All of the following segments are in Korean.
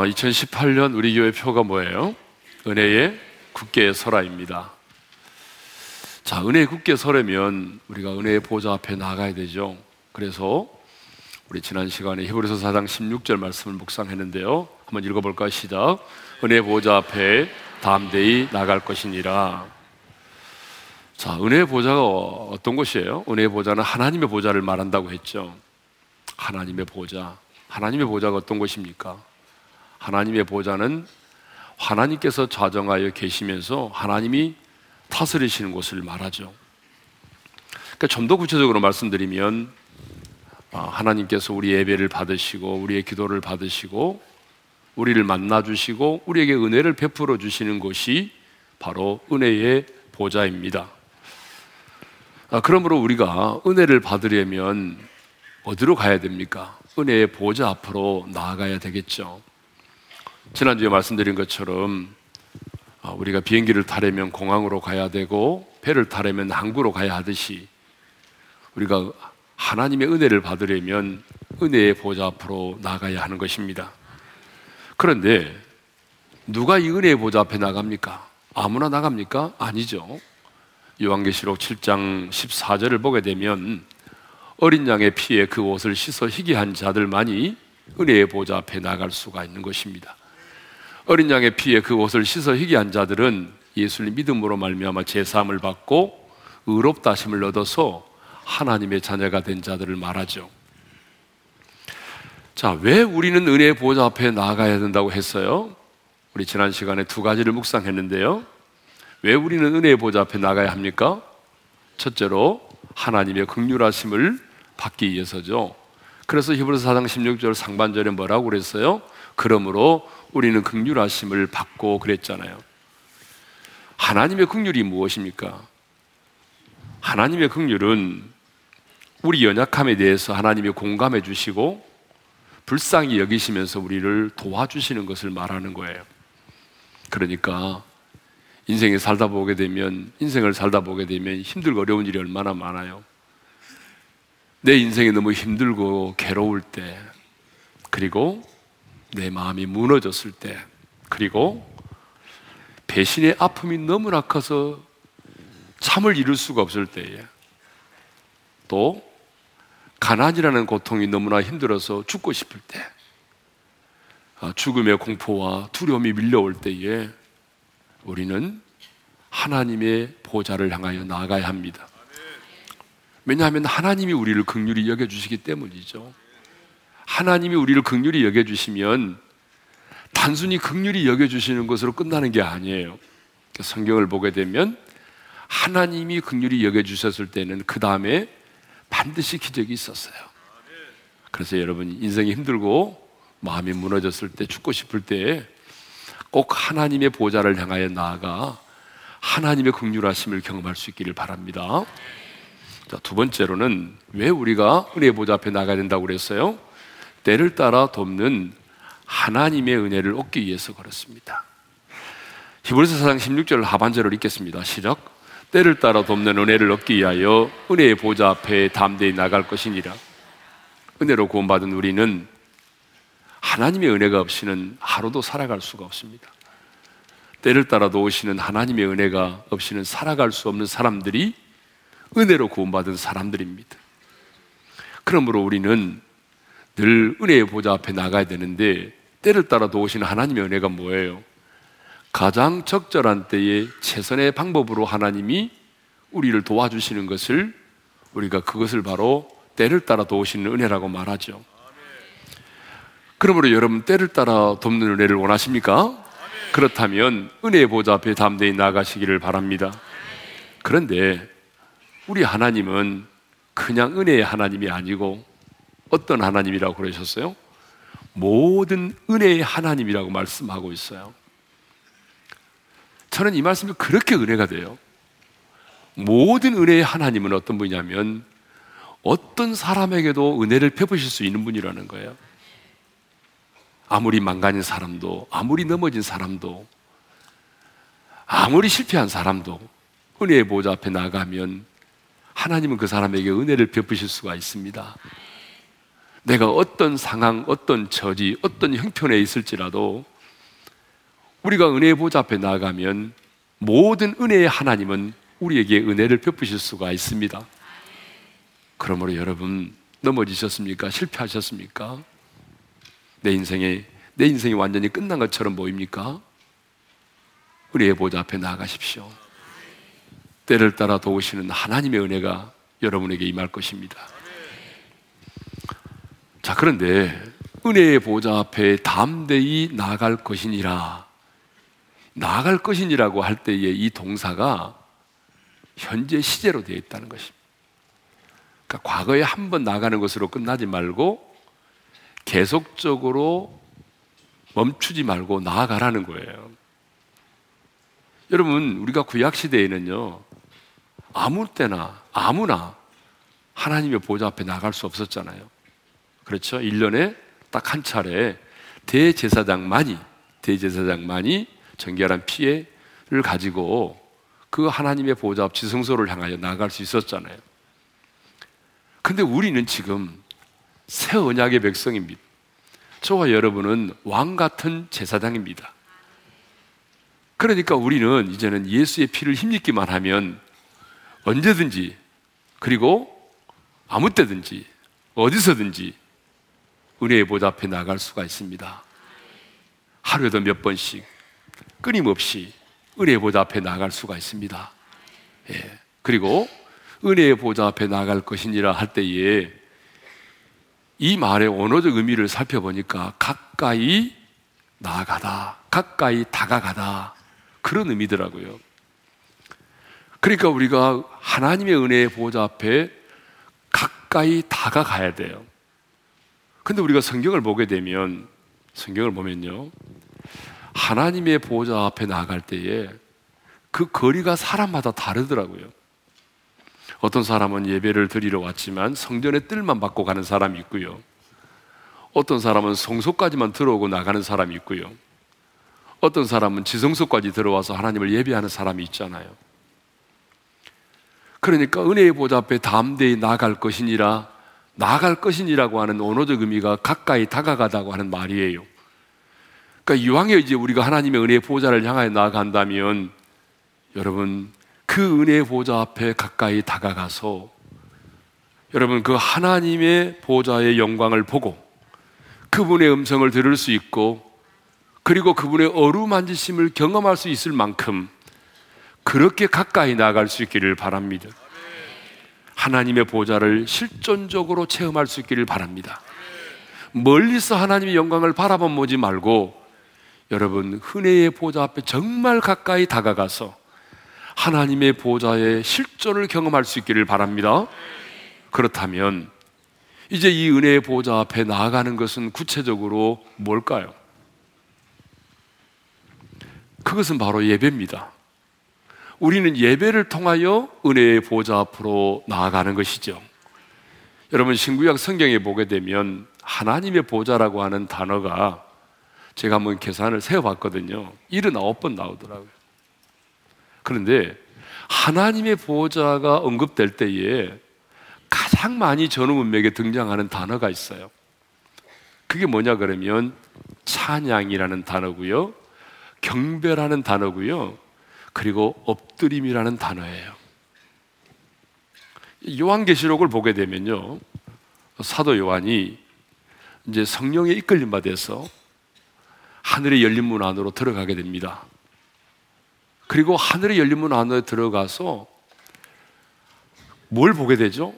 2018년 어, 우리 교회 표가 뭐예요? 은혜의 굳게 서라입니다. 자, 은혜의 굳게 서려면 우리가 은혜의 보좌 앞에 나가야 되죠. 그래서 우리 지난 시간에 히브리서 4장 16절 말씀을 묵상했는데요. 한번 읽어볼까 시작. 은혜 보좌 앞에 담대히 나갈 것이니라. 자, 은혜의 보좌가 어떤 곳이에요? 은혜의 보좌는 하나님의 보좌를 말한다고 했죠. 하나님의 보좌. 하나님의 보좌가 어떤 곳입니까? 하나님의 보좌는 하나님께서 좌정하여 계시면서 하나님이 다스리시는 곳을 말하죠. 그러니까 좀 더 구체적으로 말씀드리면 아, 하나님께서 우리 예배를 받으시고 우리의 기도를 받으시고 우리를 만나 주시고 우리에게 은혜를 베풀어 주시는 곳이 바로 은혜의 보좌입니다. 아, 그러므로 우리가 은혜를 받으려면 어디로 가야 됩니까? 은혜의 보좌 앞으로 나아가야 되겠죠. 지난주에 말씀드린 것처럼 아, 우리가 비행기를 타려면 공항으로 가야 되고 배를 타려면 항구로 가야 하듯이 우리가 하나님의 은혜를 받으려면 은혜의 보좌 앞으로 나가야 하는 것입니다. 그런데 누가 이 은혜의 보좌 앞에 나갑니까? 아무나 나갑니까? 아니죠. 요한계시록 7장 14절을 보게 되면 어린 양의 피에 그 옷을 씻어 희귀한 자들만이 은혜의 보좌 앞에 나갈 수가 있는 것입니다. 어린 양의 피에 그 옷을 씻어 희귀 한 자들은 예수를 믿음으로 말미암아 제사함을 받고 의롭다 심을 얻어서 하나님의 자녀가 된 자들을 말하죠. 자, 왜 우리는 은혜의 보좌 앞에 나아가야 된다고 했어요? 우리 지난 시간에 두 가지를 묵상했는데요. 왜 우리는 은혜의 보좌 앞에 나가야 합니까? 첫째로 하나님의 극률하심을 받기 위해서죠. 그래서 히브리서 4장 16절 상반절에 뭐라고 그랬어요? 그러므로 우리는 극률하심을 받고 그랬잖아요. 하나님의 극률이 무엇입니까? 하나님의 극률은 우리 연약함에 대해서 하나님이 공감해 주시고 불쌍히 여기시면서 우리를 도와주시는 것을 말하는 거예요. 그러니까 인생에 살다 보게 되면 인생을 살다 보게 되면 힘들고 어려운 일이 얼마나 많아요. 내 인생이 너무 힘들고 괴로울 때 그리고 내 마음이 무너졌을 때 그리고 배신의 아픔이 너무나 커서 참을 이룰 수가 없을 때에 또 가난이라는 고통이 너무나 힘들어서 죽고 싶을 때, 아, 죽음의 공포와 두려움이 밀려올 때에 우리는 하나님의 보좌를 향하여 나아가야 합니다. 왜냐하면 하나님이 우리를 극률히 여겨주시기 때문이죠. 하나님이 우리를 극률히 여겨주시면 단순히 극률히 여겨주시는 것으로 끝나는 게 아니에요. 성경을 보게 되면 하나님이 극률히 여겨주셨을 때는 그 다음에 반드시 기적이 있었어요. 그래서 여러분 인생이 힘들고 마음이 무너졌을 때 죽고 싶을 때 꼭 하나님의 보좌를 향하여 나아가 하나님의 긍휼하심을 경험할 수 있기를 바랍니다. 자, 두 번째로는 왜 우리가 은혜 보좌 앞에 나가야 된다고 그랬어요? 때를 따라 돕는 하나님의 은혜를 얻기 위해서 그렇습니다. 히브리서 4장 16절 하반절을 읽겠습니다. 시작. 때를 따라 돕는 은혜를 얻기 위하여 은혜의 보좌 앞에 담대히 나갈 것이니라. 은혜로 구원받은 우리는 하나님의 은혜가 없이는 하루도 살아갈 수가 없습니다. 때를 따라 도우시는 하나님의 은혜가 없이는 살아갈 수 없는 사람들이 은혜로 구원받은 사람들입니다. 그러므로 우리는 늘 은혜의 보좌 앞에 나가야 되는데 때를 따라 도우시는 하나님의 은혜가 뭐예요? 가장 적절한 때에 최선의 방법으로 하나님이 우리를 도와주시는 것을 우리가 그것을 바로 때를 따라 도우시는 은혜라고 말하죠. 그러므로 여러분 때를 따라 돕는 은혜를 원하십니까? 그렇다면 은혜의 보좌 앞에 담대히 나가시기를 바랍니다. 그런데 우리 하나님은 그냥 은혜의 하나님이 아니고 어떤 하나님이라고 그러셨어요? 모든 은혜의 하나님이라고 말씀하고 있어요. 저는 이 말씀이 그렇게 은혜가 돼요. 모든 은혜의 하나님은 어떤 분이냐면 어떤 사람에게도 은혜를 베푸실 수 있는 분이라는 거예요. 아무리 망가진 사람도, 아무리 넘어진 사람도, 아무리 실패한 사람도 은혜의 보좌 앞에 나가면 하나님은 그 사람에게 은혜를 베푸실 수가 있습니다. 내가 어떤 상황, 어떤 처지, 어떤 형편에 있을지라도 우리가 은혜의 보좌 앞에 나가면 모든 은혜의 하나님은 우리에게 은혜를 베푸실 수가 있습니다. 그러므로 여러분 넘어지셨습니까? 실패하셨습니까? 내 인생에 내 인생이 완전히 끝난 것처럼 보입니까? 우리의 보좌 앞에 나가십시오. 때를 따라 도우시는 하나님의 은혜가 여러분에게 임할 것입니다. 자, 그런데 은혜의 보좌 앞에 담대히 나갈 것이니라. 나갈 것이니라고 할 때에 이 동사가 현재 시제로 되어 있다는 것입니다. 그러니까 과거에 한 번 나가는 것으로 끝나지 말고 계속적으로 멈추지 말고 나아가라는 거예요. 여러분, 우리가 구약 시대에는요, 아무 때나, 아무나 하나님의 보좌 앞에 나갈 수 없었잖아요. 그렇죠? 1년에 딱 한 차례 대제사장만이, 대제사장만이 정결한 피해를 가지고 그 하나님의 보좌 앞 지성소를 향하여 나갈 수 있었잖아요. 근데 우리는 지금 새 언약의 백성입니다. 저와 여러분은 왕 같은 제사장입니다. 그러니까 우리는 이제는 예수의 피를 힘입기만 하면 언제든지 그리고 아무 때든지 어디서든지 은혜의 보좌 앞에 나갈 수가 있습니다. 하루에도 몇 번씩 끊임없이 은혜의 보좌 앞에 나갈 수가 있습니다. 예. 그리고 은혜의 보좌 앞에 나갈 것이니라 할 때에 이 말의 언어적 의미를 살펴보니까 가까이 나아가다, 가까이 다가가다 그런 의미더라고요. 그러니까 우리가 하나님의 은혜의 보좌 앞에 가까이 다가가야 돼요. 근데 우리가 성경을 보게 되면 성경을 보면요. 하나님의 보좌 앞에 나갈 때에 그 거리가 사람마다 다르더라고요. 어떤 사람은 예배를 드리러 왔지만 성전의 뜰만 받고 가는 사람이 있고요. 어떤 사람은 성소까지만 들어오고 나가는 사람이 있고요. 어떤 사람은 지성소까지 들어와서 하나님을 예배하는 사람이 있잖아요. 그러니까 은혜의 보좌 앞에 담대히 나갈 것이니라 나갈 것이니라고 하는 언어적 의미가 가까이 다가가다고 하는 말이에요. 그러니까 이왕에 이제 우리가 하나님의 은혜의 보좌를 향하여 나아간다면 여러분 그 은혜의 보좌 앞에 가까이 다가가서 여러분 그 하나님의 보좌의 영광을 보고 그분의 음성을 들을 수 있고 그리고 그분의 어루만지심을 경험할 수 있을 만큼 그렇게 가까이 나갈 수 있기를 바랍니다. 하나님의 보좌를 실존적으로 체험할 수 있기를 바랍니다. 멀리서 하나님의 영광을 바라만 보지 말고 여러분 흔혜의 보좌 앞에 정말 가까이 다가가서 하나님의 보좌의 실존을 경험할 수 있기를 바랍니다. 그렇다면 이제 이 은혜의 보좌 앞에 나아가는 것은 구체적으로 뭘까요? 그것은 바로 예배입니다. 우리는 예배를 통하여 은혜의 보좌 앞으로 나아가는 것이죠. 여러분 신구약 성경에 보게 되면 하나님의 보좌라고 하는 단어가 제가 한번 계산을 세어봤거든요. 79번 나오더라고요. 그런데 하나님의 보좌가 언급될 때에 가장 많이 전후 문맥에 등장하는 단어가 있어요. 그게 뭐냐 그러면 찬양이라는 단어고요. 경배라는 단어고요. 그리고 엎드림이라는 단어예요. 요한계시록을 보게 되면요. 사도 요한이 이제 성령에 이끌림 받아서 하늘의 열린 문 안으로 들어가게 됩니다. 그리고 하늘의 열린 문 안에 들어가서 뭘 보게 되죠?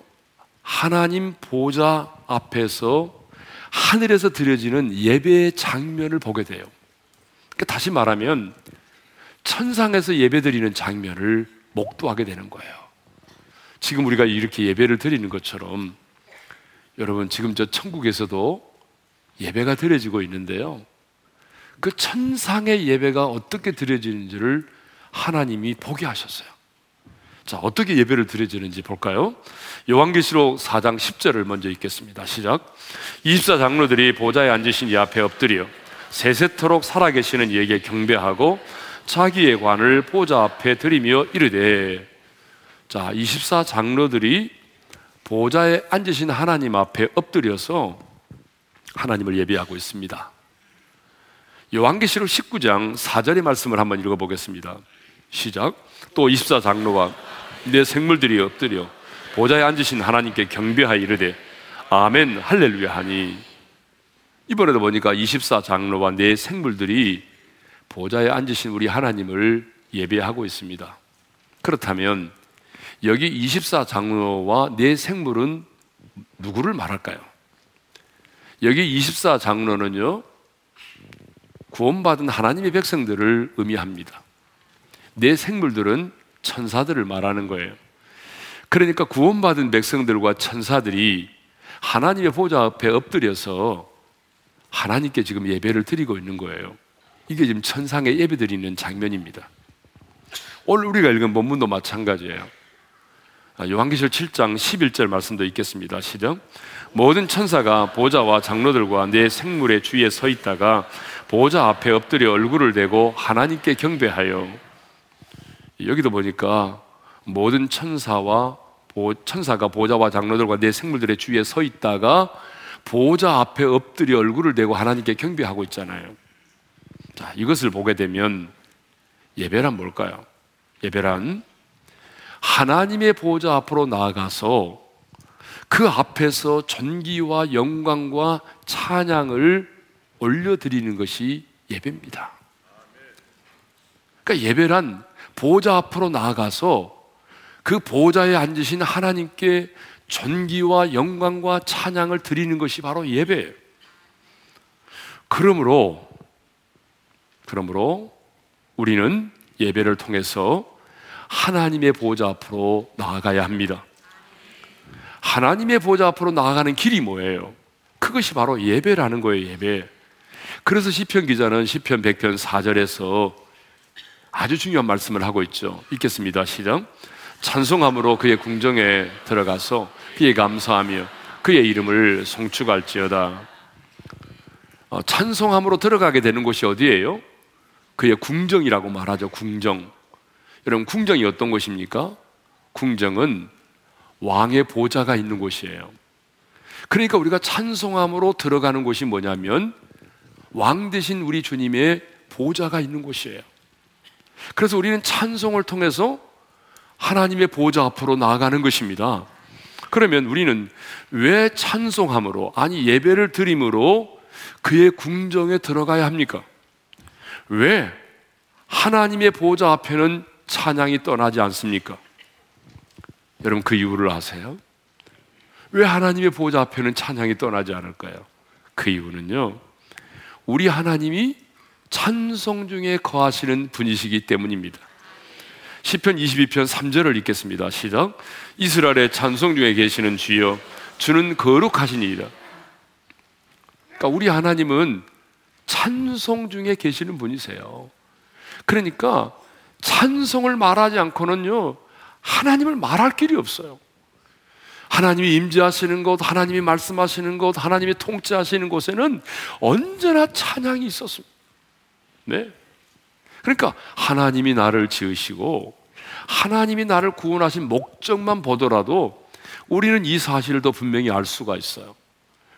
하나님 보좌 앞에서 하늘에서 드려지는 예배의 장면을 보게 돼요. 그러니까 다시 말하면 천상에서 예배 드리는 장면을 목도하게 되는 거예요. 지금 우리가 이렇게 예배를 드리는 것처럼 여러분 지금 저 천국에서도 예배가 드려지고 있는데요. 그 천상의 예배가 어떻게 드려지는지를 하나님이 보게 하셨어요. 자, 어떻게 예배를 드려지는지 볼까요? 요한계시록 4장 10절을 먼저 읽겠습니다. 시작. 24장로들이 보좌에 앉으신 이 앞에 엎드려 세세토록 살아계시는 이에게 경배하고 자기의 관을 보좌 앞에 드리며 이르되 자, 24 장로들이 보좌에 앉으신 하나님 앞에 엎드려서 하나님을 예배하고 있습니다. 요한계시록 19장 4절의 말씀을 한번 읽어 보겠습니다. 시작. 또 24 장로와 내 생물들이 엎드려 보좌에 앉으신 하나님께 경배하여 이르되 아멘 할렐루야 하니 이번에도 보니까 24 장로와 내 생물들이 보좌에 앉으신 우리 하나님을 예배하고 있습니다. 그렇다면 여기 24장로와 내 생물은 누구를 말할까요? 여기 24장로는요, 구원받은 하나님의 백성들을 의미합니다. 내 생물들은 천사들을 말하는 거예요. 그러니까 구원받은 백성들과 천사들이 하나님의 보좌 앞에 엎드려서 하나님께 지금 예배를 드리고 있는 거예요. 이게 지금 천상의 예배 드리는 장면입니다. 오늘 우리가 읽은 본문도 마찬가지예요. 아, 요한계시록 7장 11절 말씀도 있겠습니다. 시작. 모든 천사가 보좌와 장로들과 내 생물의 주위에 서 있다가 보좌 앞에 엎드려 얼굴을 대고 하나님께 경배하여 여기도 보니까 모든 천사와 천사가 보좌와 장로들과 내 생물들의 주위에 서 있다가 보좌 앞에 엎드려 얼굴을 대고 하나님께 경배하고 있잖아요. 자, 이것을 보게 되면 예배란 뭘까요? 예배란 하나님의 보좌 앞으로 나아가서 그 앞에서 전기와 영광과 찬양을 올려드리는 것이 예배입니다. 그러니까 예배란 보좌 앞으로 나아가서 그 보좌에 앉으신 하나님께 전기와 영광과 찬양을 드리는 것이 바로 예배예요. 그러므로 그러므로 우리는 예배를 통해서 하나님의 보좌 앞으로 나아가야 합니다. 하나님의 보좌 앞으로 나아가는 길이 뭐예요? 그것이 바로 예배라는 거예요, 예배. 그래서 시편 기자는 시편 100편 4절에서 아주 중요한 말씀을 하고 있죠. 읽겠습니다. 시작. 찬송함으로 그의 궁정에 들어가서 그의 감사하며 그의 이름을 송축할지어다. 어, 찬송함으로 들어가게 되는 곳이 어디예요? 그의 궁정이라고 말하죠. 궁정. 여러분 궁정이 어떤 곳입니까? 궁정은 왕의 보좌가 있는 곳이에요. 그러니까 우리가 찬송함으로 들어가는 곳이 뭐냐면 왕 대신 우리 주님의 보좌가 있는 곳이에요. 그래서 우리는 찬송을 통해서 하나님의 보좌 앞으로 나아가는 것입니다. 그러면 우리는 왜 찬송함으로, 아니 예배를 드림으로 그의 궁정에 들어가야 합니까? 왜 하나님의 보좌 앞에는 찬양이 떠나지 않습니까? 여러분 그 이유를 아세요? 왜 하나님의 보좌 앞에는 찬양이 떠나지 않을까요? 그 이유는요. 우리 하나님이 찬송 중에 거하시는 분이시기 때문입니다. 시편 22편 3절을 읽겠습니다. 시작. 이스라엘의 찬송 중에 계시는 주여 주는 거룩하시니이다. 그러니까 우리 하나님은 찬송 중에 계시는 분이세요. 그러니까 찬송을 말하지 않고는요, 하나님을 말할 길이 없어요. 하나님이 임재하시는 곳, 하나님이 말씀하시는 곳, 하나님이 통치하시는 곳에는 언제나 찬양이 있었습니다. 네. 그러니까 하나님이 나를 지으시고 하나님이 나를 구원하신 목적만 보더라도 우리는 이 사실을 더 분명히 알 수가 있어요.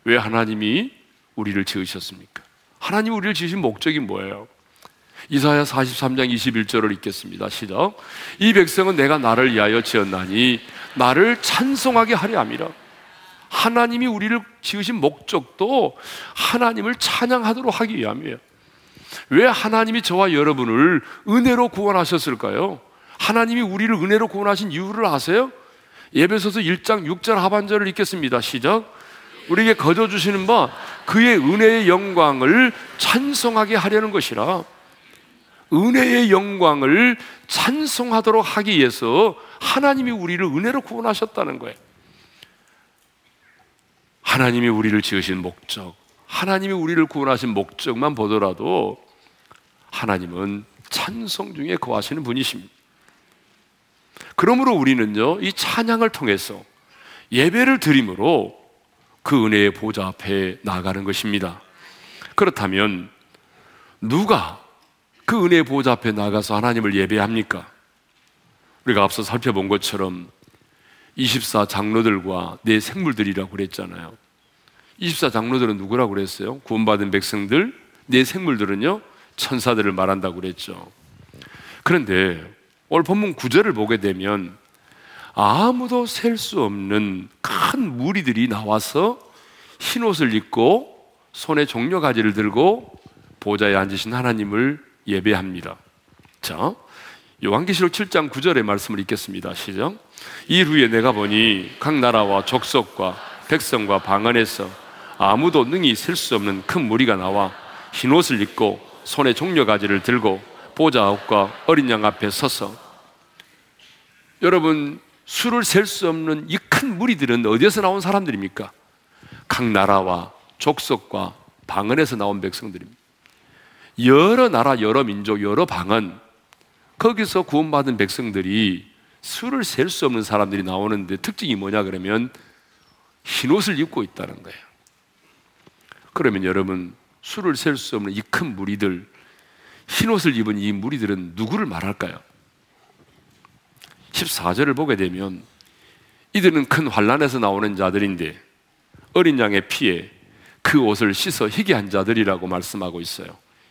왜 하나님이 우리를 지으셨습니까? 하나님 우리를 지으신 목적이 뭐예요? 이사야 43장 21절을 읽겠습니다. 시작. 이 백성은 내가 나를 위하여 지었나니 나를 찬송하게 하려 함이라. 하나님이 우리를 지으신 목적도 하나님을 찬양하도록 하기 위함이에요. 왜 하나님이 저와 여러분을 은혜로 구원하셨을까요? 하나님이 우리를 은혜로 구원하신 이유를 아세요? 예배소서 1장 6절 하반절을 읽겠습니다. 시작. 우리에게 거저 주시는 바 그의 은혜의 영광을 찬송하게 하려는 것이라. 은혜의 영광을 찬송하도록 하기 위해서 하나님이 우리를 은혜로 구원하셨다는 거예요. 하나님이 우리를 지으신 목적, 하나님이 우리를 구원하신 목적만 보더라도 하나님은 찬송 중에 거하시는 분이십니다. 그러므로 우리는요, 이 찬양을 통해서 예배를 드림으로 그 은혜의 보좌 앞에 나가는 것입니다. 그렇다면 누가 그 은혜의 보좌 앞에 나가서 하나님을 예배합니까? 우리가 앞서 살펴본 것처럼 24 장로들과 내 생물들이라고 그랬잖아요. 24 장로들은 누구라고 그랬어요? 구원받은 백성들, 내 생물들은요, 천사들을 말한다고 그랬죠. 그런데 오늘 본문 구절을 보게 되면 아무도 셀 수 없는 큰 무리들이 나와서 흰 옷을 입고 손에 종려 가지를 들고 보좌에 앉으신 하나님을 예배합니다. 자, 요한계시록 7장 9절의 말씀을 읽겠습니다. 시작. 이 후에 내가 보니 각 나라와 족속과 백성과 방언에서 아무도 능히 셀 수 없는 큰 무리가 나와 흰 옷을 입고 손에 종려 가지를 들고 보좌 앞과 어린 양 앞에 서서 여러분 수를 셀 수 없는 이 큰 무리들은 어디에서 나온 사람들입니까? 각 나라와 족속과 방언에서 나온 백성들입니다. 여러 나라, 여러 민족, 여러 방언 거기서 구원받은 백성들이 수를 셀 수 없는 사람들이 나오는데 특징이 뭐냐 그러면 흰 옷을 입고 있다는 거예요. 그러면 여러분 수를 셀 수 없는 이 큰 무리들 흰 옷을 입은 이 무리들은 누구를 말할까요? 14절을 보게 되면 이들은 큰 환란에서 나오는 자들인데 어린 양의 피에 그 옷을 씻어 희게 한 자들이라고 말씀하고 있어요.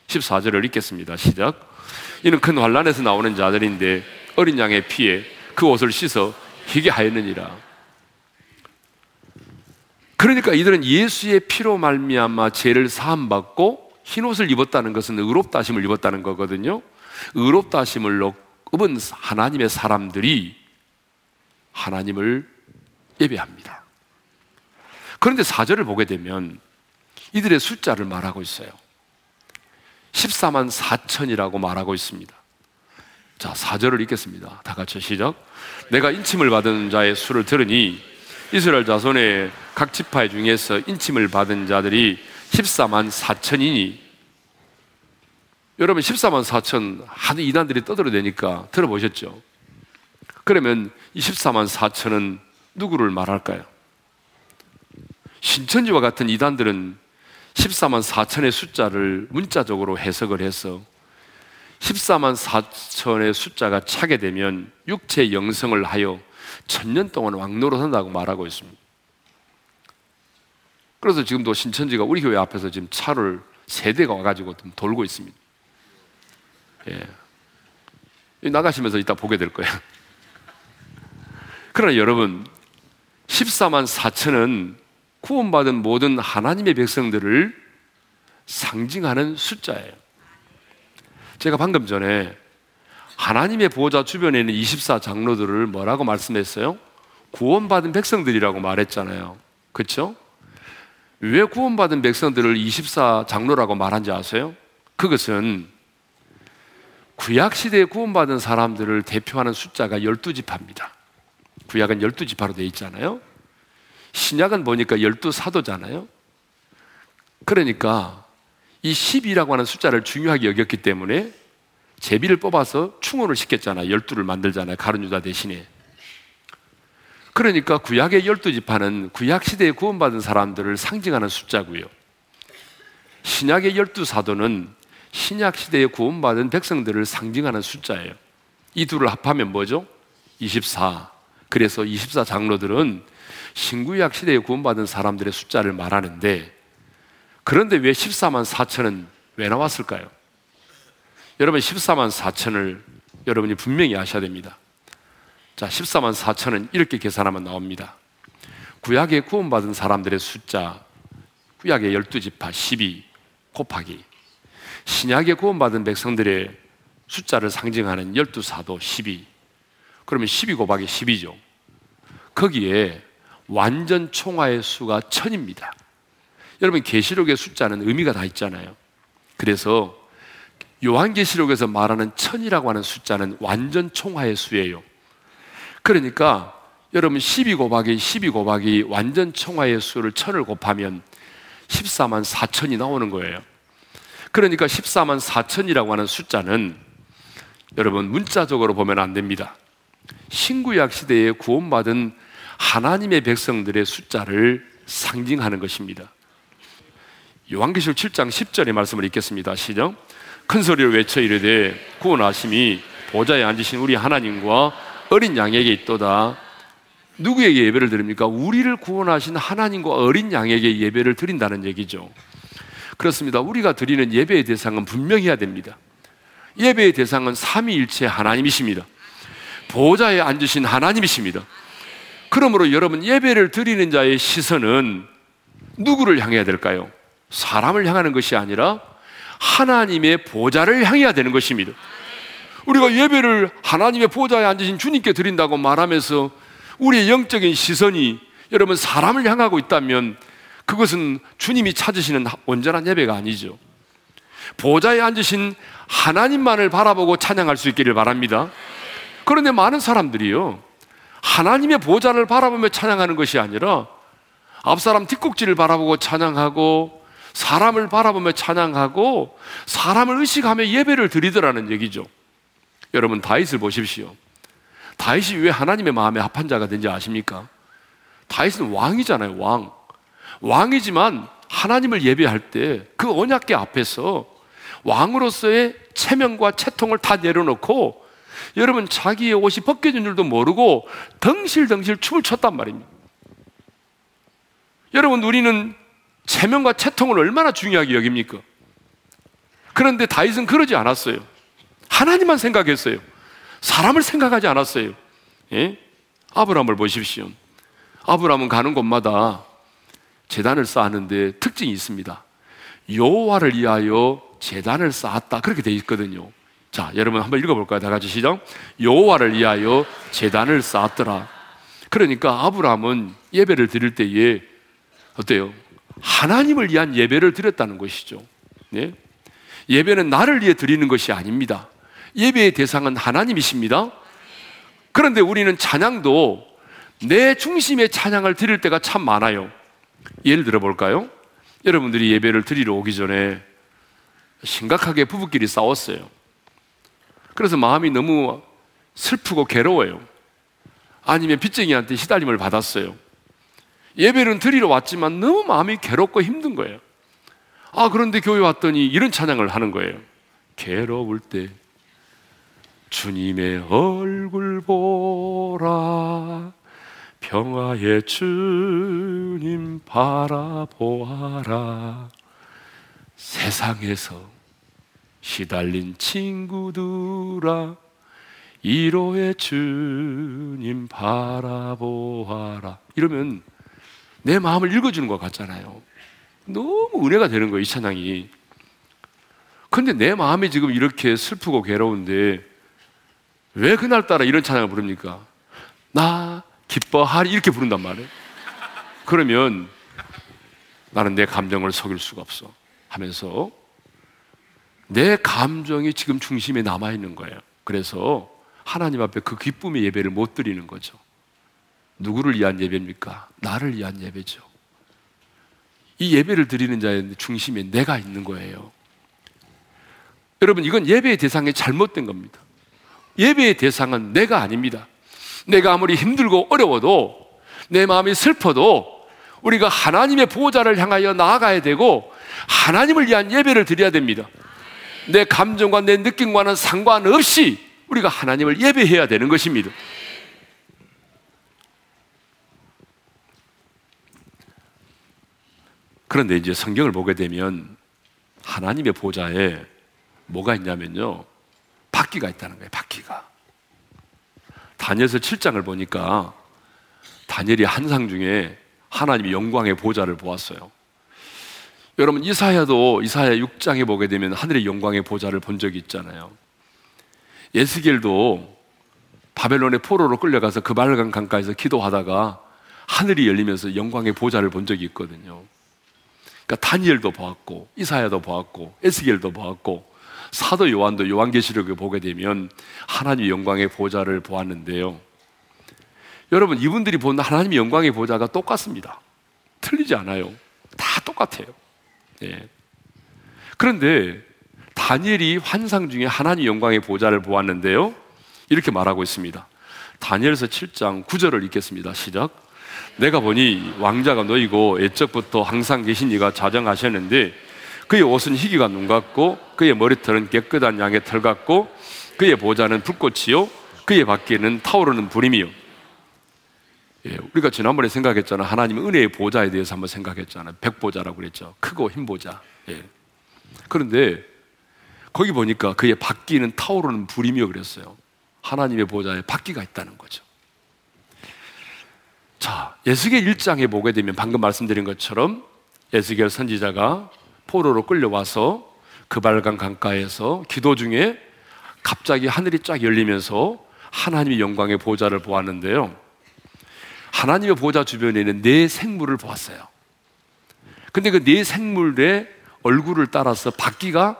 14절을 읽겠습니다. 시작. 이는 큰 환란에서 나오는 자들인데 어린 양의 피에 그 옷을 씻어 희게 하였느니라. 그러니까 이들은 예수의 피로 말미암아 죄를 사함 받고 흰 옷을 입었다는 것은 의롭다 심을 입었다는 거거든요. 의롭다 심을 입은 하나님의 사람들이 하나님을 예배합니다. 그런데 사절을 보게 되면 이들의 숫자를 말하고 있어요. 14만 4천이라고 말하고 있습니다. 자, 4절을 읽겠습니다. 다 같이 시작. 내가 인침을 받은 자의 수를 들으니 이스라엘 자손의 각 지파 중에서 인침을 받은 자들이 14만 4천이니 여러분 14만 4천 하도 이단들이 떠들어대니까 들어보셨죠? 그러면 이 14만 4천은 누구를 말할까요? 신천지와 같은 이단들은 14만 4천의 숫자를 문자적으로 해석을 해서 14만 4천의 숫자가 차게 되면 육체 영성을 하여 천년 동안 왕노로 산다고 말하고 있습니다. 그래서 지금도 신천지가 우리 교회 앞에서 지금 차를 세 대가 와가지고 돌고 있습니다. 예. 나가시면서 이따 보게 될 거예요. 그러나 여러분, 14만 4천은 구원받은 모든 하나님의 백성들을 상징하는 숫자예요. 제가 방금 전에 하나님의 보호자 주변에 있는 24 장로들을 뭐라고 말씀했어요? 구원받은 백성들이라고 말했잖아요. 그렇죠? 왜 구원받은 백성들을 24 장로라고 말한지 아세요? 그것은 구약 시대에 구원받은 사람들을 대표하는 숫자가 12지파입니다. 구약은 12지파로 되어 있잖아요. 신약은 보니까 12사도잖아요. 그러니까 이 10이라고 하는 숫자를 중요하게 여겼기 때문에 제비를 뽑아서 충원을 시켰잖아요. 12를 만들잖아요. 가룟유다 대신에. 그러니까 구약의 12지파는 구약 시대에 구원받은 사람들을 상징하는 숫자고요. 신약의 12사도는 신약 시대에 구원받은 백성들을 상징하는 숫자예요. 이 둘을 합하면 뭐죠? 24. 그래서 24 장로들은 신구약 시대에 구원받은 사람들의 숫자를 말하는데 그런데 왜 14만 4천은 왜 나왔을까요? 여러분 14만 4천을 여러분이 분명히 아셔야 됩니다. 자, 14만 4천은 이렇게 계산하면 나옵니다. 구약에 구원받은 사람들의 숫자, 구약의 12지파 12 곱하기 신약에 구원받은 백성들의 숫자를 상징하는 12사도 12 그러면 12 곱하기 12죠. 거기에 완전 총화의 수가 천입니다. 여러분 계시록의 숫자는 의미가 다 있잖아요. 그래서 요한계시록에서 말하는 천이라고 하는 숫자는 완전 총화의 수예요. 그러니까 여러분 12 곱하기 12 곱하기 완전 총화의 수를 천을 곱하면 14만 4천이 나오는 거예요. 그러니까 14만 4천이라고 하는 숫자는 여러분 문자적으로 보면 안 됩니다. 신구약 시대에 구원받은 하나님의 백성들의 숫자를 상징하는 것입니다. 요한계시록 7장 10절의 말씀을 읽겠습니다. 시작. 큰 소리로 외쳐 이르되 구원하심이 보좌에 앉으신 우리 하나님과 어린 양에게 있도다. 누구에게 예배를 드립니까? 우리를 구원하신 하나님과 어린 양에게 예배를 드린다는 얘기죠. 그렇습니다. 우리가 드리는 예배의 대상은 분명해야 됩니다. 예배의 대상은 삼위일체 하나님이십니다. 보좌에 앉으신 하나님이십니다. 그러므로 여러분 예배를 드리는 자의 시선은 누구를 향해야 될까요? 사람을 향하는 것이 아니라 하나님의 보좌를 향해야 되는 것입니다. 우리가 예배를 하나님의 보좌에 앉으신 주님께 드린다고 말하면서 우리의 영적인 시선이 여러분 사람을 향하고 있다면 그것은 주님이 찾으시는 온전한 예배가 아니죠. 보좌에 앉으신 하나님만을 바라보고 찬양할 수 있기를 바랍니다. 그런데 많은 사람들이요. 하나님의 보좌를 바라보며 찬양하는 것이 아니라 앞사람 뒷꼭지를 바라보고 찬양하고 사람을 바라보며 찬양하고 사람을 의식하며 예배를 드리더라는 얘기죠. 여러분 다윗을 보십시오. 다윗이 왜 하나님의 마음에 합한 자가 된지 아십니까? 다윗은 왕이잖아요, 왕. 왕이지만 하나님을 예배할 때 그 언약계 앞에서 왕으로서의 체면과 채통을 다 내려놓고 여러분 자기의 옷이 벗겨진 줄도 모르고 덩실덩실 춤을 췄단 말입니다. 여러분 우리는 체면과 채통을 얼마나 중요하게 여깁니까? 그런데 다윗은 그러지 않았어요. 하나님만 생각했어요. 사람을 생각하지 않았어요. 예? 아브라함을 보십시오. 아브라함은 가는 곳마다 재단을 쌓았는데 특징이 있습니다. 여호와를 위하여 재단을 쌓았다. 그렇게 돼 있거든요. 자, 여러분 한번 읽어볼까요? 다 같이 시작. 여호와를 위하여 재단을 쌓았더라. 그러니까 아브라함은 예배를 드릴 때에 어때요? 하나님을 위한 예배를 드렸다는 것이죠. 네? 예배는 나를 위해 드리는 것이 아닙니다. 예배의 대상은 하나님이십니다. 그런데 우리는 찬양도 내 중심의 찬양을 드릴 때가 참 많아요. 예를 들어 볼까요? 여러분들이 예배를 드리러 오기 전에 심각하게 부부끼리 싸웠어요. 그래서 마음이 너무 슬프고 괴로워요. 아니면 빚쟁이한테 시달림을 받았어요. 예배는 드리러 왔지만 너무 마음이 괴롭고 힘든 거예요. 아, 그런데 교회 왔더니 이런 찬양을 하는 거예요. 괴로울 때 주님의 얼굴 보라 평화의 주님 바라보아라. 세상에서 시달린 친구들아 이로의 주님 바라보아라. 이러면 내 마음을 읽어주는 것 같잖아요. 너무 은혜가 되는 거예요 이 찬양이. 근데 내 마음이 지금 이렇게 슬프고 괴로운데 왜 그날따라 이런 찬양을 부릅니까? 나 기뻐하리 이렇게 부른단 말이에요. 그러면 나는 내 감정을 속일 수가 없어 하면서 내 감정이 지금 중심에 남아 있는 거예요. 그래서 하나님 앞에 그 기쁨의 예배를 못 드리는 거죠. 누구를 위한 예배입니까? 나를 위한 예배죠. 이 예배를 드리는 자의 중심에 내가 있는 거예요. 여러분, 이건 예배의 대상이 잘못된 겁니다. 예배의 대상은 내가 아닙니다. 내가 아무리 힘들고 어려워도 내 마음이 슬퍼도 우리가 하나님의 보호자를 향하여 나아가야 되고 하나님을 위한 예배를 드려야 됩니다. 내 감정과 내 느낌과는 상관없이 우리가 하나님을 예배해야 되는 것입니다. 그런데 이제 성경을 보게 되면 하나님의 보좌에 뭐가 있냐면요. 바퀴가 있다는 거예요. 바퀴가. 다니엘서 7장을 보니까 다니엘이 한 상 중에 하나님의 영광의 보좌를 보았어요. 여러분 이사야도 이사야 6장에 보게 되면 하늘의 영광의 보좌를 본 적이 있잖아요. 예스겔도 바벨론의 포로로 끌려가서 그 말간 강가에서 기도하다가 하늘이 열리면서 영광의 보좌를 본 적이 있거든요. 그러니까 다니엘도 보았고 이사야도 보았고 에스겔도 보았고 사도 요한도 요한계시록을 보게 되면 하나님의 영광의 보좌를 보았는데요. 여러분, 이분들이 본 하나님의 영광의 보좌가 똑같습니다. 틀리지 않아요. 다 똑같아요. 예. 그런데 다니엘이 환상 중에 하나님 영광의 보좌를 보았는데요. 이렇게 말하고 있습니다. 다니엘서 7장 9절을 읽겠습니다. 시작. 내가 보니 왕자가 너희고 애적부터 항상 계신 이가 자정하셨는데 그의 옷은 희귀가 눈 같고 그의 머리털은 깨끗한 양의 털 같고 그의 보좌는 불꽃이요 그의 밖에는 타오르는 불임이요 예, 우리가 지난번에 생각했잖아. 하나님은 은혜의 보좌에 대해서 한번 생각했잖아요. 백보좌라고 그랬죠. 크고 흰 보좌. 예. 그런데 거기 보니까 그의 바퀴는 타오르는 불이며 그랬어요. 하나님의 보좌에 바퀴가 있다는 거죠. 자, 예수계 1장에 보게 되면 방금 말씀드린 것처럼 예수계 선지자가 포로로 끌려와서 그발강 강가에서 기도 중에 갑자기 하늘이 쫙 열리면서 하나님의 영광의 보좌를 보았는데요. 하나님의 보좌 주변에는 네 생물을 보았어요. 근데 그 네 생물의 얼굴을 따라서 바퀴가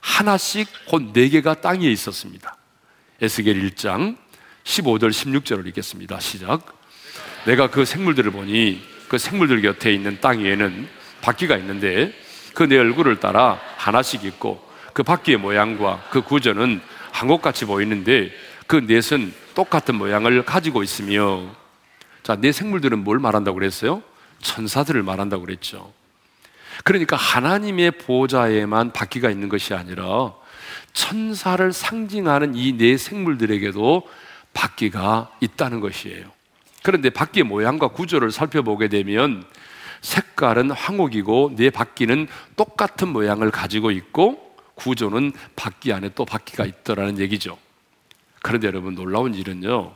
하나씩 곧 네 개가 땅 위에 있었습니다. 에스겔 1장 15절 16절을 읽겠습니다. 시작. 내가 그 생물들을 보니 그 생물들 곁에 있는 땅 위에는 바퀴가 있는데 그 내 얼굴을 따라 하나씩 있고 그 바퀴의 모양과 그 구조는 한국같이 보이는데 그 넷은 똑같은 모양을 가지고 있으며 자, 내 생물들은 뭘 말한다고 그랬어요? 천사들을 말한다고 그랬죠. 그러니까 하나님의 보좌에만 바퀴가 있는 것이 아니라 천사를 상징하는 이 네 생물들에게도 바퀴가 있다는 것이에요. 그런데 바퀴의 모양과 구조를 살펴보게 되면 색깔은 황옥이고 네 바퀴는 똑같은 모양을 가지고 있고 구조는 바퀴 안에 또 바퀴가 있더라는 얘기죠. 그런데 여러분 놀라운 일은요.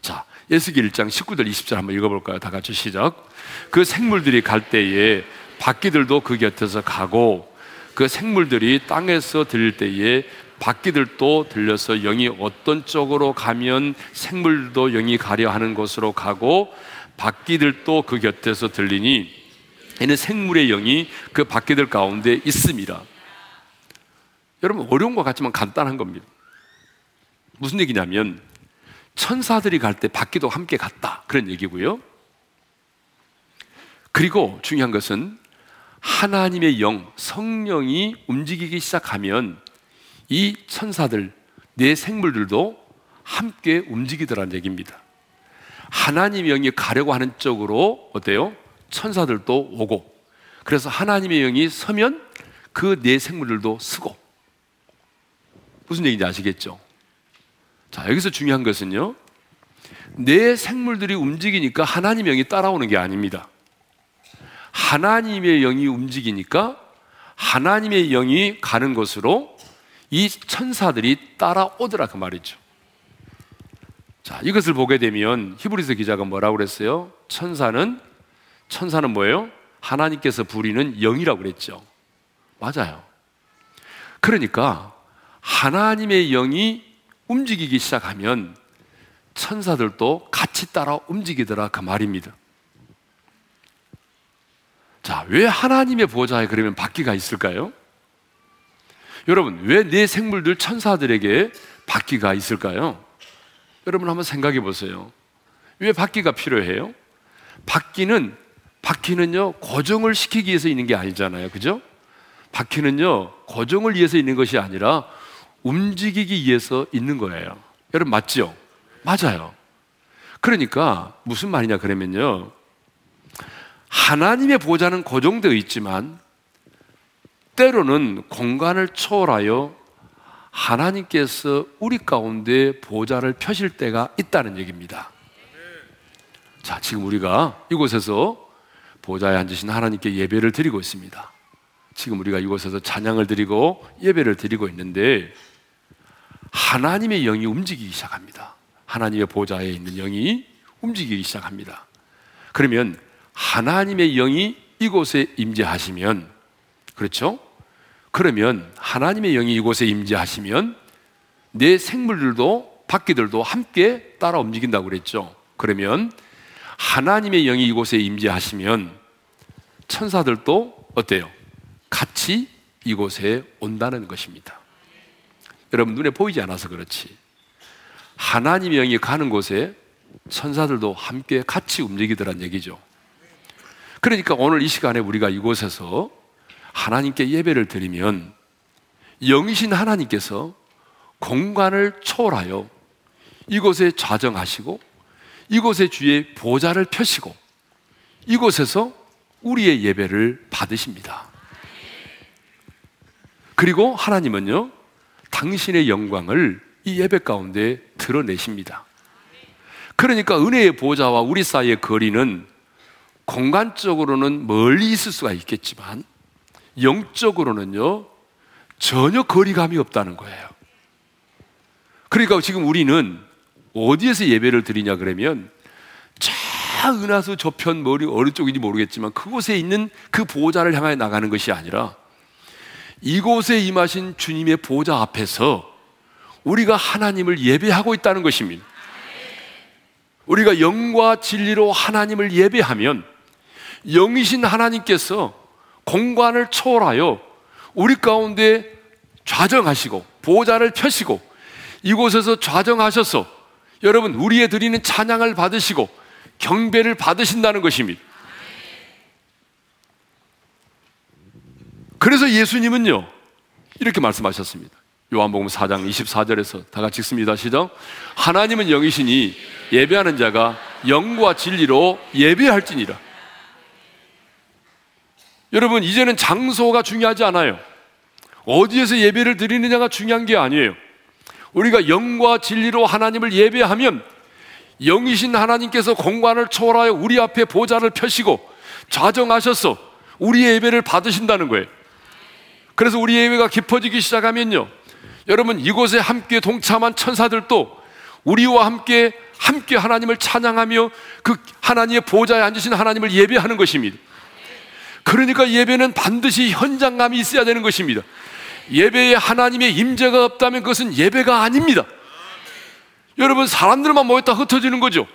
자, 예수기 1장 19절 20절 한번 읽어볼까요? 다 같이 시작. 그 생물들이 갈 때에 바퀴들도 그 곁에서 가고 그 생물들이 땅에서 들릴 때에 바퀴들도 들려서 영이 어떤 쪽으로 가면 생물도 영이 가려 하는 곳으로 가고 바퀴들도 그 곁에서 들리니 이는 생물의 영이 그 바퀴들 가운데 있습니다. 여러분 어려운 것 같지만 간단한 겁니다. 무슨 얘기냐면 천사들이 갈때 바퀴도 함께 갔다 그런 얘기고요. 그리고 중요한 것은 하나님의 영, 성령이 움직이기 시작하면 이 천사들, 내 생물들도 함께 움직이더라는 얘기입니다. 하나님의 영이 가려고 하는 쪽으로 어때요? 천사들도 오고 그래서 하나님의 영이 서면 그 내 생물들도 쓰고 무슨 얘기인지 아시겠죠? 자, 여기서 중요한 것은요. 내 생물들이 움직이니까 하나님의 영이 따라오는 게 아닙니다. 하나님의 영이 움직이니까 하나님의 영이 가는 곳으로 이 천사들이 따라오더라 그 말이죠. 자, 이것을 보게 되면 히브리서 기자가 뭐라고 그랬어요? 천사는 천사는 뭐예요? 하나님께서 부리는 영이라고 그랬죠. 맞아요. 그러니까 하나님의 영이 움직이기 시작하면 천사들도 같이 따라 움직이더라 그 말입니다. 자, 왜 하나님의 보좌에 그러면 바퀴가 있을까요? 여러분, 왜 내 생물들 천사들에게 바퀴가 있을까요? 여러분 한번 생각해 보세요. 왜 바퀴가 필요해요? 바퀴는 바퀴는요 고정을 시키기 위해서 있는 게 아니잖아요, 그죠? 바퀴는요 고정을 위해서 있는 것이 아니라 움직이기 위해서 있는 거예요. 여러분 맞죠? 맞아요. 그러니까 무슨 말이냐 그러면요. 하나님의 보좌는 고정되어 있지만 때로는 공간을 초월하여 하나님께서 우리 가운데 보좌를 펴실 때가 있다는 얘기입니다. 자, 지금 우리가 이곳에서 보좌에 앉으신 하나님께 예배를 드리고 있습니다. 지금 우리가 이곳에서 찬양을 드리고 예배를 드리고 있는데 하나님의 영이 움직이기 시작합니다. 하나님의 보좌에 있는 영이 움직이기 시작합니다. 그러면 하나님의 영이 이곳에 임재하시면 그렇죠? 그러면 하나님의 영이 이곳에 임재하시면 내 생물들도 바퀴들도 함께 따라 움직인다고 그랬죠. 그러면 하나님의 영이 이곳에 임재하시면 천사들도 어때요? 같이 이곳에 온다는 것입니다. 여러분 눈에 보이지 않아서 그렇지. 하나님의 영이 가는 곳에 천사들도 함께 같이 움직이더란 얘기죠. 그러니까 오늘 이 시간에 우리가 이곳에서 하나님께 예배를 드리면 영이신 하나님께서 공간을 초월하여 이곳에 좌정하시고 이곳에 주의 보좌를 펴시고 이곳에서 우리의 예배를 받으십니다. 그리고 하나님은요, 당신의 영광을 이 예배 가운데 드러내십니다. 그러니까 은혜의 보좌와 우리 사이의 거리는 공간적으로는 멀리 있을 수가 있겠지만 영적으로는요 전혀 거리감이 없다는 거예요. 그러니까 지금 우리는 어디에서 예배를 드리냐 그러면 저 은하수 저편 머리 어느 쪽인지 모르겠지만 그곳에 있는 그 보좌를 향해 나가는 것이 아니라 이곳에 임하신 주님의 보좌 앞에서 우리가 하나님을 예배하고 있다는 것입니다. 우리가 영과 진리로 하나님을 예배하면 영이신 하나님께서 공간을 초월하여 우리 가운데 좌정하시고 보좌를 펴시고 이곳에서 좌정하셔서 여러분 우리의 드리는 찬양을 받으시고 경배를 받으신다는 것입니다. 그래서 예수님은요 이렇게 말씀하셨습니다. 요한복음 4장 24절에서 다 같이 읽습니다. 시작. 하나님은 영이시니 예배하는 자가 영과 진리로 예배할지니라. 여러분, 이제는 장소가 중요하지 않아요. 어디에서 예배를 드리느냐가 중요한 게 아니에요. 우리가 영과 진리로 하나님을 예배하면 영이신 하나님께서 공간을 초월하여 우리 앞에 보좌를 펴시고 좌정하셔서 우리의 예배를 받으신다는 거예요. 그래서 우리 예배가 깊어지기 시작하면요. 여러분 이곳에 함께 동참한 천사들도 우리와 함께 함께 하나님을 찬양하며 그 하나님의 보좌에 앉으신 하나님을 예배하는 것입니다. 그러니까 예배는 반드시 현장감이 있어야 되는 것입니다. 예배에 하나님의 임재가 없다면 그것은 예배가 아닙니다. 여러분 사람들만 모였다 흩어지는 거죠.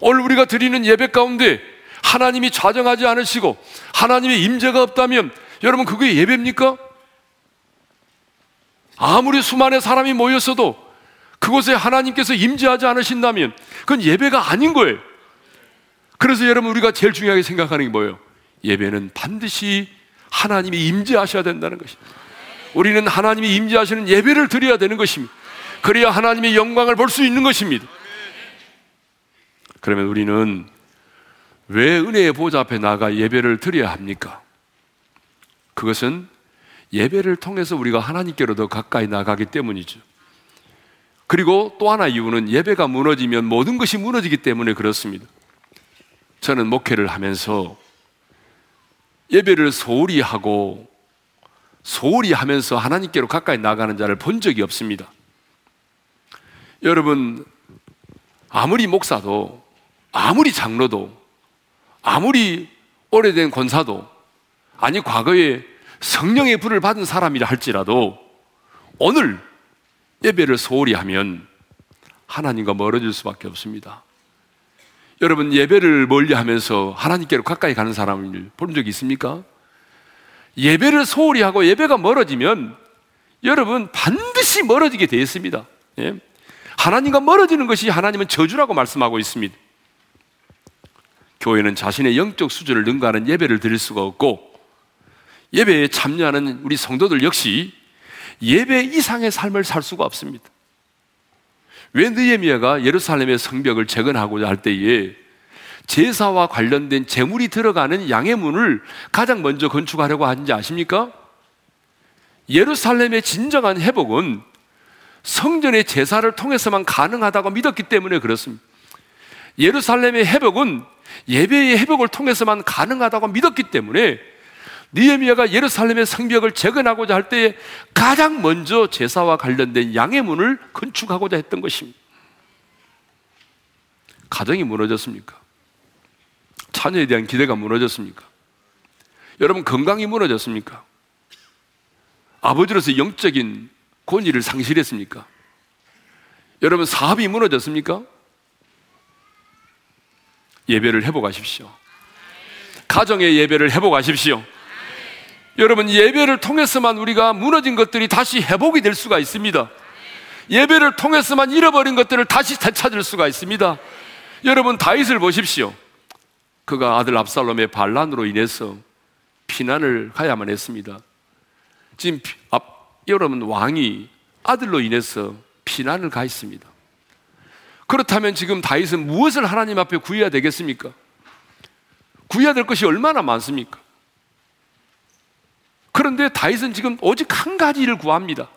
오늘 우리가 드리는 예배 가운데 하나님이 좌정하지 않으시고 하나님의 임재가 없다면 여러분 그게 예배입니까? 아무리 수많은 사람이 모였어도 그곳에 하나님께서 임재하지 않으신다면 그건 예배가 아닌 거예요. 그래서 여러분 우리가 제일 중요하게 생각하는 게 뭐예요? 예배는 반드시 하나님이 임재하셔야 된다는 것입니다. 우리는 하나님이 임재하시는 예배를 드려야 되는 것입니다. 그래야 하나님의 영광을 볼 수 있는 것입니다. 그러면 우리는 왜 은혜의 보좌 앞에 나가 예배를 드려야 합니까? 그것은 예배를 통해서 우리가 하나님께로 더 가까이 나가기 때문이죠. 그리고 또 하나 이유는 예배가 무너지면 모든 것이 무너지기 때문에 그렇습니다. 저는 목회를 하면서 예배를 소홀히 하고 소홀히 하면서 하나님께로 가까이 나가는 자를 본 적이 없습니다. 여러분, 아무리 목사도, 아무리 장로도, 아무리 오래된 권사도, 아니, 과거에 성령의 불을 받은 사람이라 할지라도 오늘 예배를 소홀히 하면 하나님과 멀어질 수밖에 없습니다. 여러분 예배를 멀리 하면서 하나님께로 가까이 가는 사람을 본 적이 있습니까? 예배를 소홀히 하고 예배가 멀어지면 여러분 반드시 멀어지게 되어 있습니다. 예? 하나님과 멀어지는 것이 하나님은 저주라고 말씀하고 있습니다. 교회는 자신의 영적 수준을 능가하는 예배를 드릴 수가 없고 예배에 참여하는 우리 성도들 역시 예배 이상의 삶을 살 수가 없습니다. 왜 느헤미야가 예루살렘의 성벽을 재건하고자 할 때에 제사와 관련된 재물이 들어가는 양의 문을 가장 먼저 건축하려고 하는지 아십니까? 예루살렘의 진정한 회복은 성전의 제사를 통해서만 가능하다고 믿었기 때문에 그렇습니다. 예루살렘의 회복은 예배의 회복을 통해서만 가능하다고 믿었기 때문에 니에미아가 예루살렘의 성벽을 재건하고자 할 때에 가장 먼저 제사와 관련된 양의 문을 건축하고자 했던 것입니다. 가정이 무너졌습니까? 자녀에 대한 기대가 무너졌습니까? 여러분 건강이 무너졌습니까? 아버지로서 영적인 권위를 상실했습니까? 여러분 사업이 무너졌습니까? 예배를 회복하십시오. 가정의 예배를 회복하십시오. 여러분, 예배를 통해서만 우리가 무너진 것들이 다시 회복이 될 수가 있습니다. 예배를 통해서만 잃어버린 것들을 다시 되찾을 수가 있습니다. 여러분, 다윗을 보십시오. 그가 아들 압살롬의 반란으로 인해서 피난을 가야만 했습니다. 지금 앞, 여러분, 왕이 아들로 인해서 피난을 가 있습니다. 그렇다면 지금 다윗은 무엇을 하나님 앞에 구해야 되겠습니까? 구해야 될 것이 얼마나 많습니까? 그런데 다윗은 지금 오직 한 가지를 구합니다.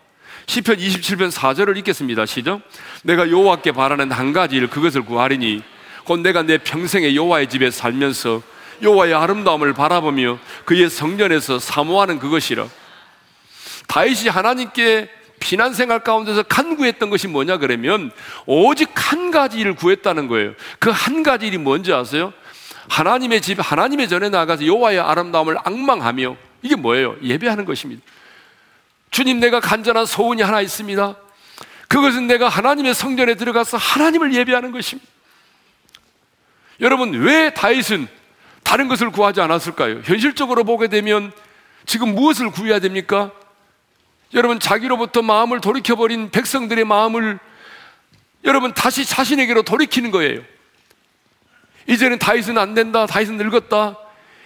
시편 27편 4절을 읽겠습니다. 시작. 내가 여호와께 바라는 한 가지 일 그것을 구하리니 곧 내가 내 평생에 여호와의 집에 살면서 여호와의 아름다움을 바라보며 그의 성전에서 사모하는 그것이라. 다윗이 하나님께 피난 생활 가운데서 간구했던 것이 뭐냐 그러면 오직 한 가지 일을 구했다는 거예요. 그 한 가지 일이 뭔지 아세요? 하나님의 집, 하나님의 전에 나가서 여호와의 아름다움을 악망하며 이게 뭐예요? 예배하는 것입니다. 주님, 내가 간절한 소원이 하나 있습니다. 그것은 내가 하나님의 성전에 들어가서 하나님을 예배하는 것입니다. 여러분, 왜 다윗은 다른 것을 구하지 않았을까요? 현실적으로 보게 되면 지금 무엇을 구해야 됩니까? 여러분, 자기로부터 마음을 돌이켜버린 백성들의 마음을 여러분 다시 자신에게로 돌이키는 거예요. 이제는 다윗은 안 된다. 다윗은 늙었다.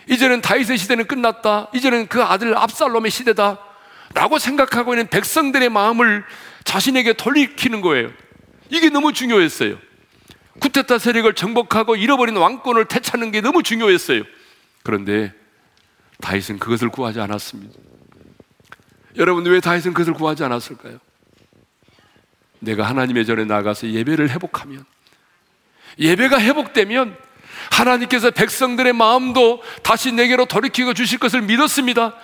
이제는 다윗의 시대는 끝났다. 이제는 그 아들 압살롬의 시대다. 라고 생각하고 있는 백성들의 마음을 자신에게 돌이키는 거예요. 이게 너무 중요했어요. 쿠데타 세력을 정복하고 잃어버린 왕권을 되찾는 게 너무 중요했어요. 그런데 다윗은 그것을 구하지 않았습니다. 여러분 왜 다윗은 그것을 구하지 않았을까요? 내가 하나님의 전에 나가서 예배를 회복하면 예배가 회복되면 하나님께서 백성들의 마음도 다시 내게로 돌이키고 주실 것을 믿었습니다.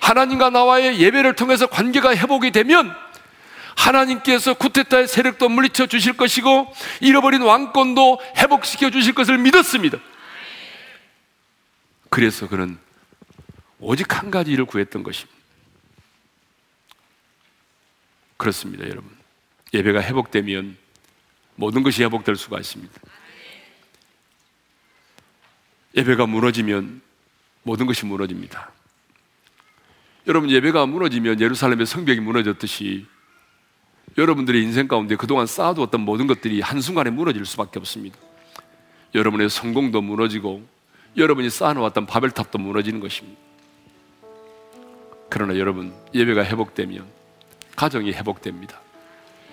하나님과 나와의 예배를 통해서 관계가 회복이 되면 하나님께서 쿠데타의 세력도 물리쳐 주실 것이고 잃어버린 왕권도 회복시켜 주실 것을 믿었습니다. 그래서 그는 오직 한 가지 일을 구했던 것입니다. 그렇습니다, 여러분. 예배가 회복되면 모든 것이 회복될 수가 있습니다. 예배가 무너지면 모든 것이 무너집니다. 여러분, 예배가 무너지면 예루살렘의 성벽이 무너졌듯이 여러분들의 인생 가운데 그동안 쌓아두었던 모든 것들이 한순간에 무너질 수밖에 없습니다. 여러분의 성공도 무너지고 여러분이 쌓아놓았던 바벨탑도 무너지는 것입니다. 그러나 여러분, 예배가 회복되면 가정이 회복됩니다.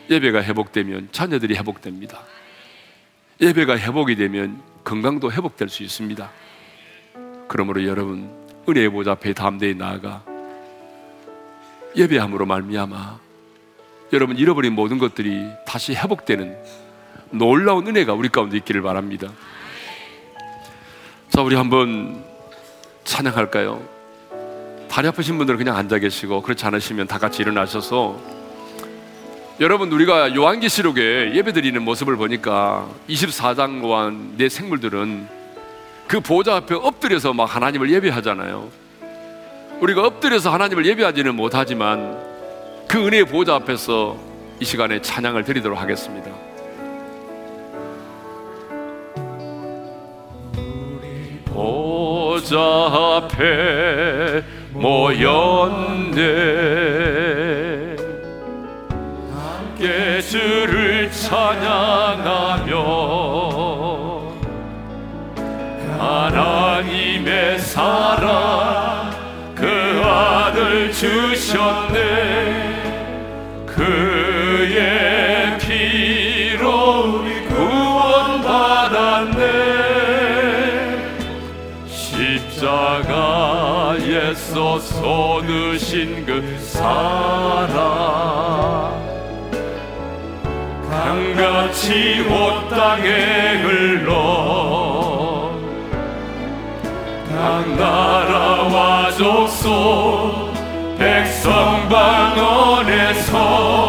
예배가 회복되면 자녀들이 회복됩니다. 예배가 회복이 되면 건강도 회복될 수 있습니다. 그러므로 여러분 은혜의 보좌 앞에 담대히 나아가 예배함으로 말미암아 여러분 잃어버린 모든 것들이 다시 회복되는 놀라운 은혜가 우리 가운데 있기를 바랍니다. 자, 우리 한번 찬양할까요? 다리 아프신 분들은 그냥 앉아 계시고 그렇지 않으시면 다 같이 일어나셔서 여러분 우리가 요한계시록에 예배드리는 모습을 보니까 24장과 내 생물들은 그 보좌 앞에 엎드려서 막 하나님을 예배하잖아요. 우리가 엎드려서 하나님을 예배하지는 못하지만 그 은혜의 보좌 앞에서 이 시간에 찬양을 드리도록 하겠습니다. 보좌 앞에 모였네 함께 주를 찬양하며 하나님의 사랑 그 아들 주셨네 십자가 에서 쏟으신 그 사랑 강같이 온 땅에 흘러 각 나라와 족속 백성 방언에서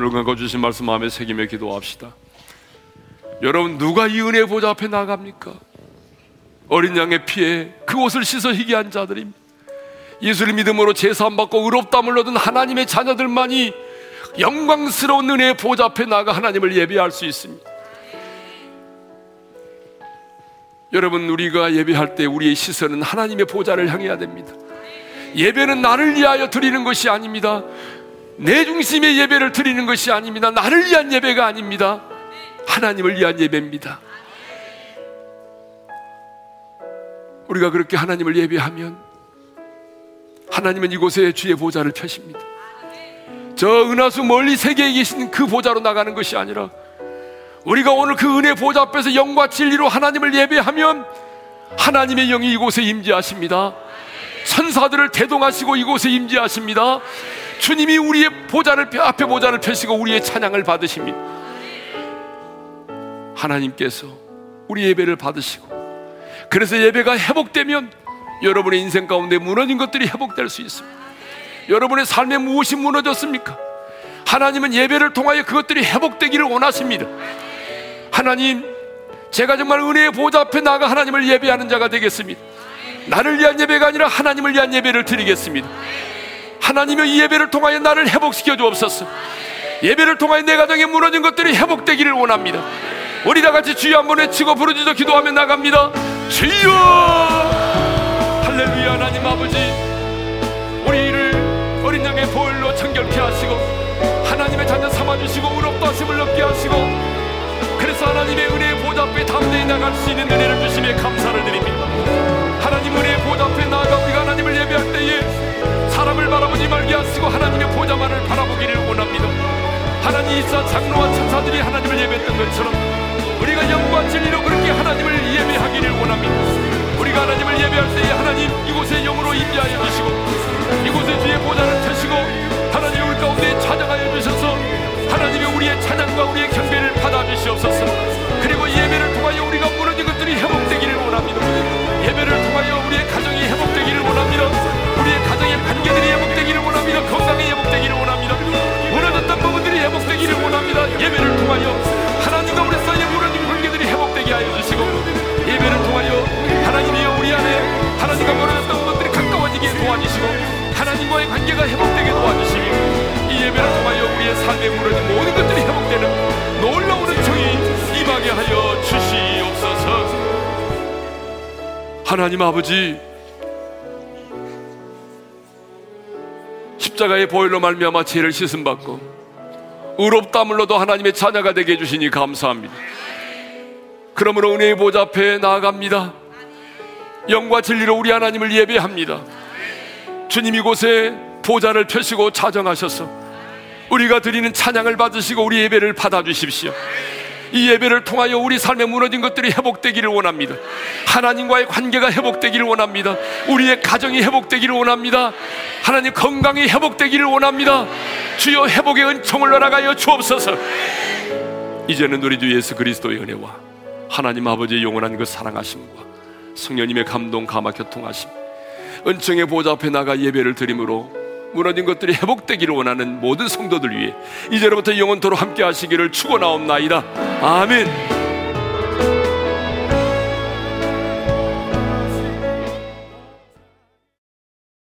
눈을 감고 주신 말씀 마음에 새기며 기도합시다. 여러분 누가 이 은혜 보좌 앞에 나갑니까? 어린 양의 피에 그 옷을 씻어 희귀한 자들입니다. 예수를 믿음으로 제사함 받고 의롭다물 얻은 하나님의 자녀들만이 영광스러운 은혜의 보좌 앞에 나가 하나님을 예배할 수 있습니다. 여러분 우리가 예배할 때 우리의 시선은 하나님의 보좌를 향해야 됩니다. 예배는 나를 위하여 드리는 것이 아닙니다. 내 중심의 예배를 드리는 것이 아닙니다. 나를 위한 예배가 아닙니다. 하나님을 위한 예배입니다. 우리가 그렇게 하나님을 예배하면 하나님은 이곳에 주의 보좌를 펴십니다. 저 은하수 멀리 세계에 계신 그 보좌로 나가는 것이 아니라 우리가 오늘 그 은혜 보좌 앞에서 영과 진리로 하나님을 예배하면 하나님의 영이 이곳에 임재하십니다. 천사들을 대동하시고 이곳에 임재하십니다. 주님이 우리의 보좌를 앞에 보좌를 펴시고 우리의 찬양을 받으십니다. 하나님께서 우리 예배를 받으시고 그래서 예배가 회복되면 여러분의 인생 가운데 무너진 것들이 회복될 수 있습니다. 여러분의 삶에 무엇이 무너졌습니까? 하나님은 예배를 통하여 그것들이 회복되기를 원하십니다. 하나님, 제가 정말 은혜의 보좌 앞에 나가 하나님을 예배하는 자가 되겠습니다. 나를 위한 예배가 아니라 하나님을 위한 예배를 드리겠습니다. 하나님의 이 예배를 통하여 나를 회복시켜 주옵소서. 예배를 통하여 내 가정에 무너진 것들이 회복되기를 원합니다. 우리 다 같이 주여 한번 외치고 부르짖어 기도하며 나갑니다. 주여! 할렐루야 하나님 아버지 우리를 어린 양의 보혈로 청결케 하시고 하나님의 자녀 삼아 주시고 의롭다 하심을 얻게 하시고 그래서 하나님의 은혜의 보좌 앞에 담대히 나갈 수 있는 은혜를 주심에 감사를 드립니다 하나님 은혜의 보좌 앞에 나아가 우리가 하나님을 예배할 때에 사람을 바라보지 말게 하시고 하나님의 보좌만을 바라보기를 원합니다. 하나님 이사 장로와 천사들이 하나님을 예배했던 것처럼 우리가 영과 진리로 그렇게 하나님을 예배하기를 원합니다. 우리가 하나님을 예배할 때에 하나님 이곳에 영으로 임재하여 주시고 이곳에 주의 보좌를 펴시고 하나님 우리 가운데 찾아가여 주셔서 하나님의 우리의 찬양과 우리의 경배를 받아 주시옵소서. 그리고 통하여 우리가 무너진 것들이 회복되기를 원합니다. 예배를 통하여 우리의 가정이 회복되기를 원합니다. 우리의 가정의 관계들이 회복되기를 원합니다. 건강이 회복되기를 원합니다. 무너졌던 부분들이 회복되기를 원합니다. 예배를 통하여 하나님 아버지 십자가의 보혈로 말미암아 죄를 씻음 받고 의롭다물로도 하나님의 자녀가 되게 해주시니 감사합니다. 그러므로 은혜의 보좌 앞에 나아갑니다. 영과 진리로 우리 하나님을 예배합니다. 주님 이곳에 보좌를 펴시고 자정하셔서 우리가 드리는 찬양을 받으시고 우리 예배를 받아 주십시오. 이 예배를 통하여 우리 삶에 무너진 것들이 회복되기를 원합니다. 하나님과의 관계가 회복되기를 원합니다. 우리의 가정이 회복되기를 원합니다. 하나님 건강이 회복되기를 원합니다. 주여 회복의 은총을 허락하여 주옵소서. 이제는 우리 주 예수 그리스도의 은혜와 하나님 아버지의 영원한 그 사랑하심과 성령님의 감동 감화 교통하심 은총의 보좌 앞에 나가 예배를 드림으로 무너진 것들이 회복되기를 원하는 모든 성도들 위해 이제로부터 영원토로 함께 하시기를 축원하옵나이다. 아멘.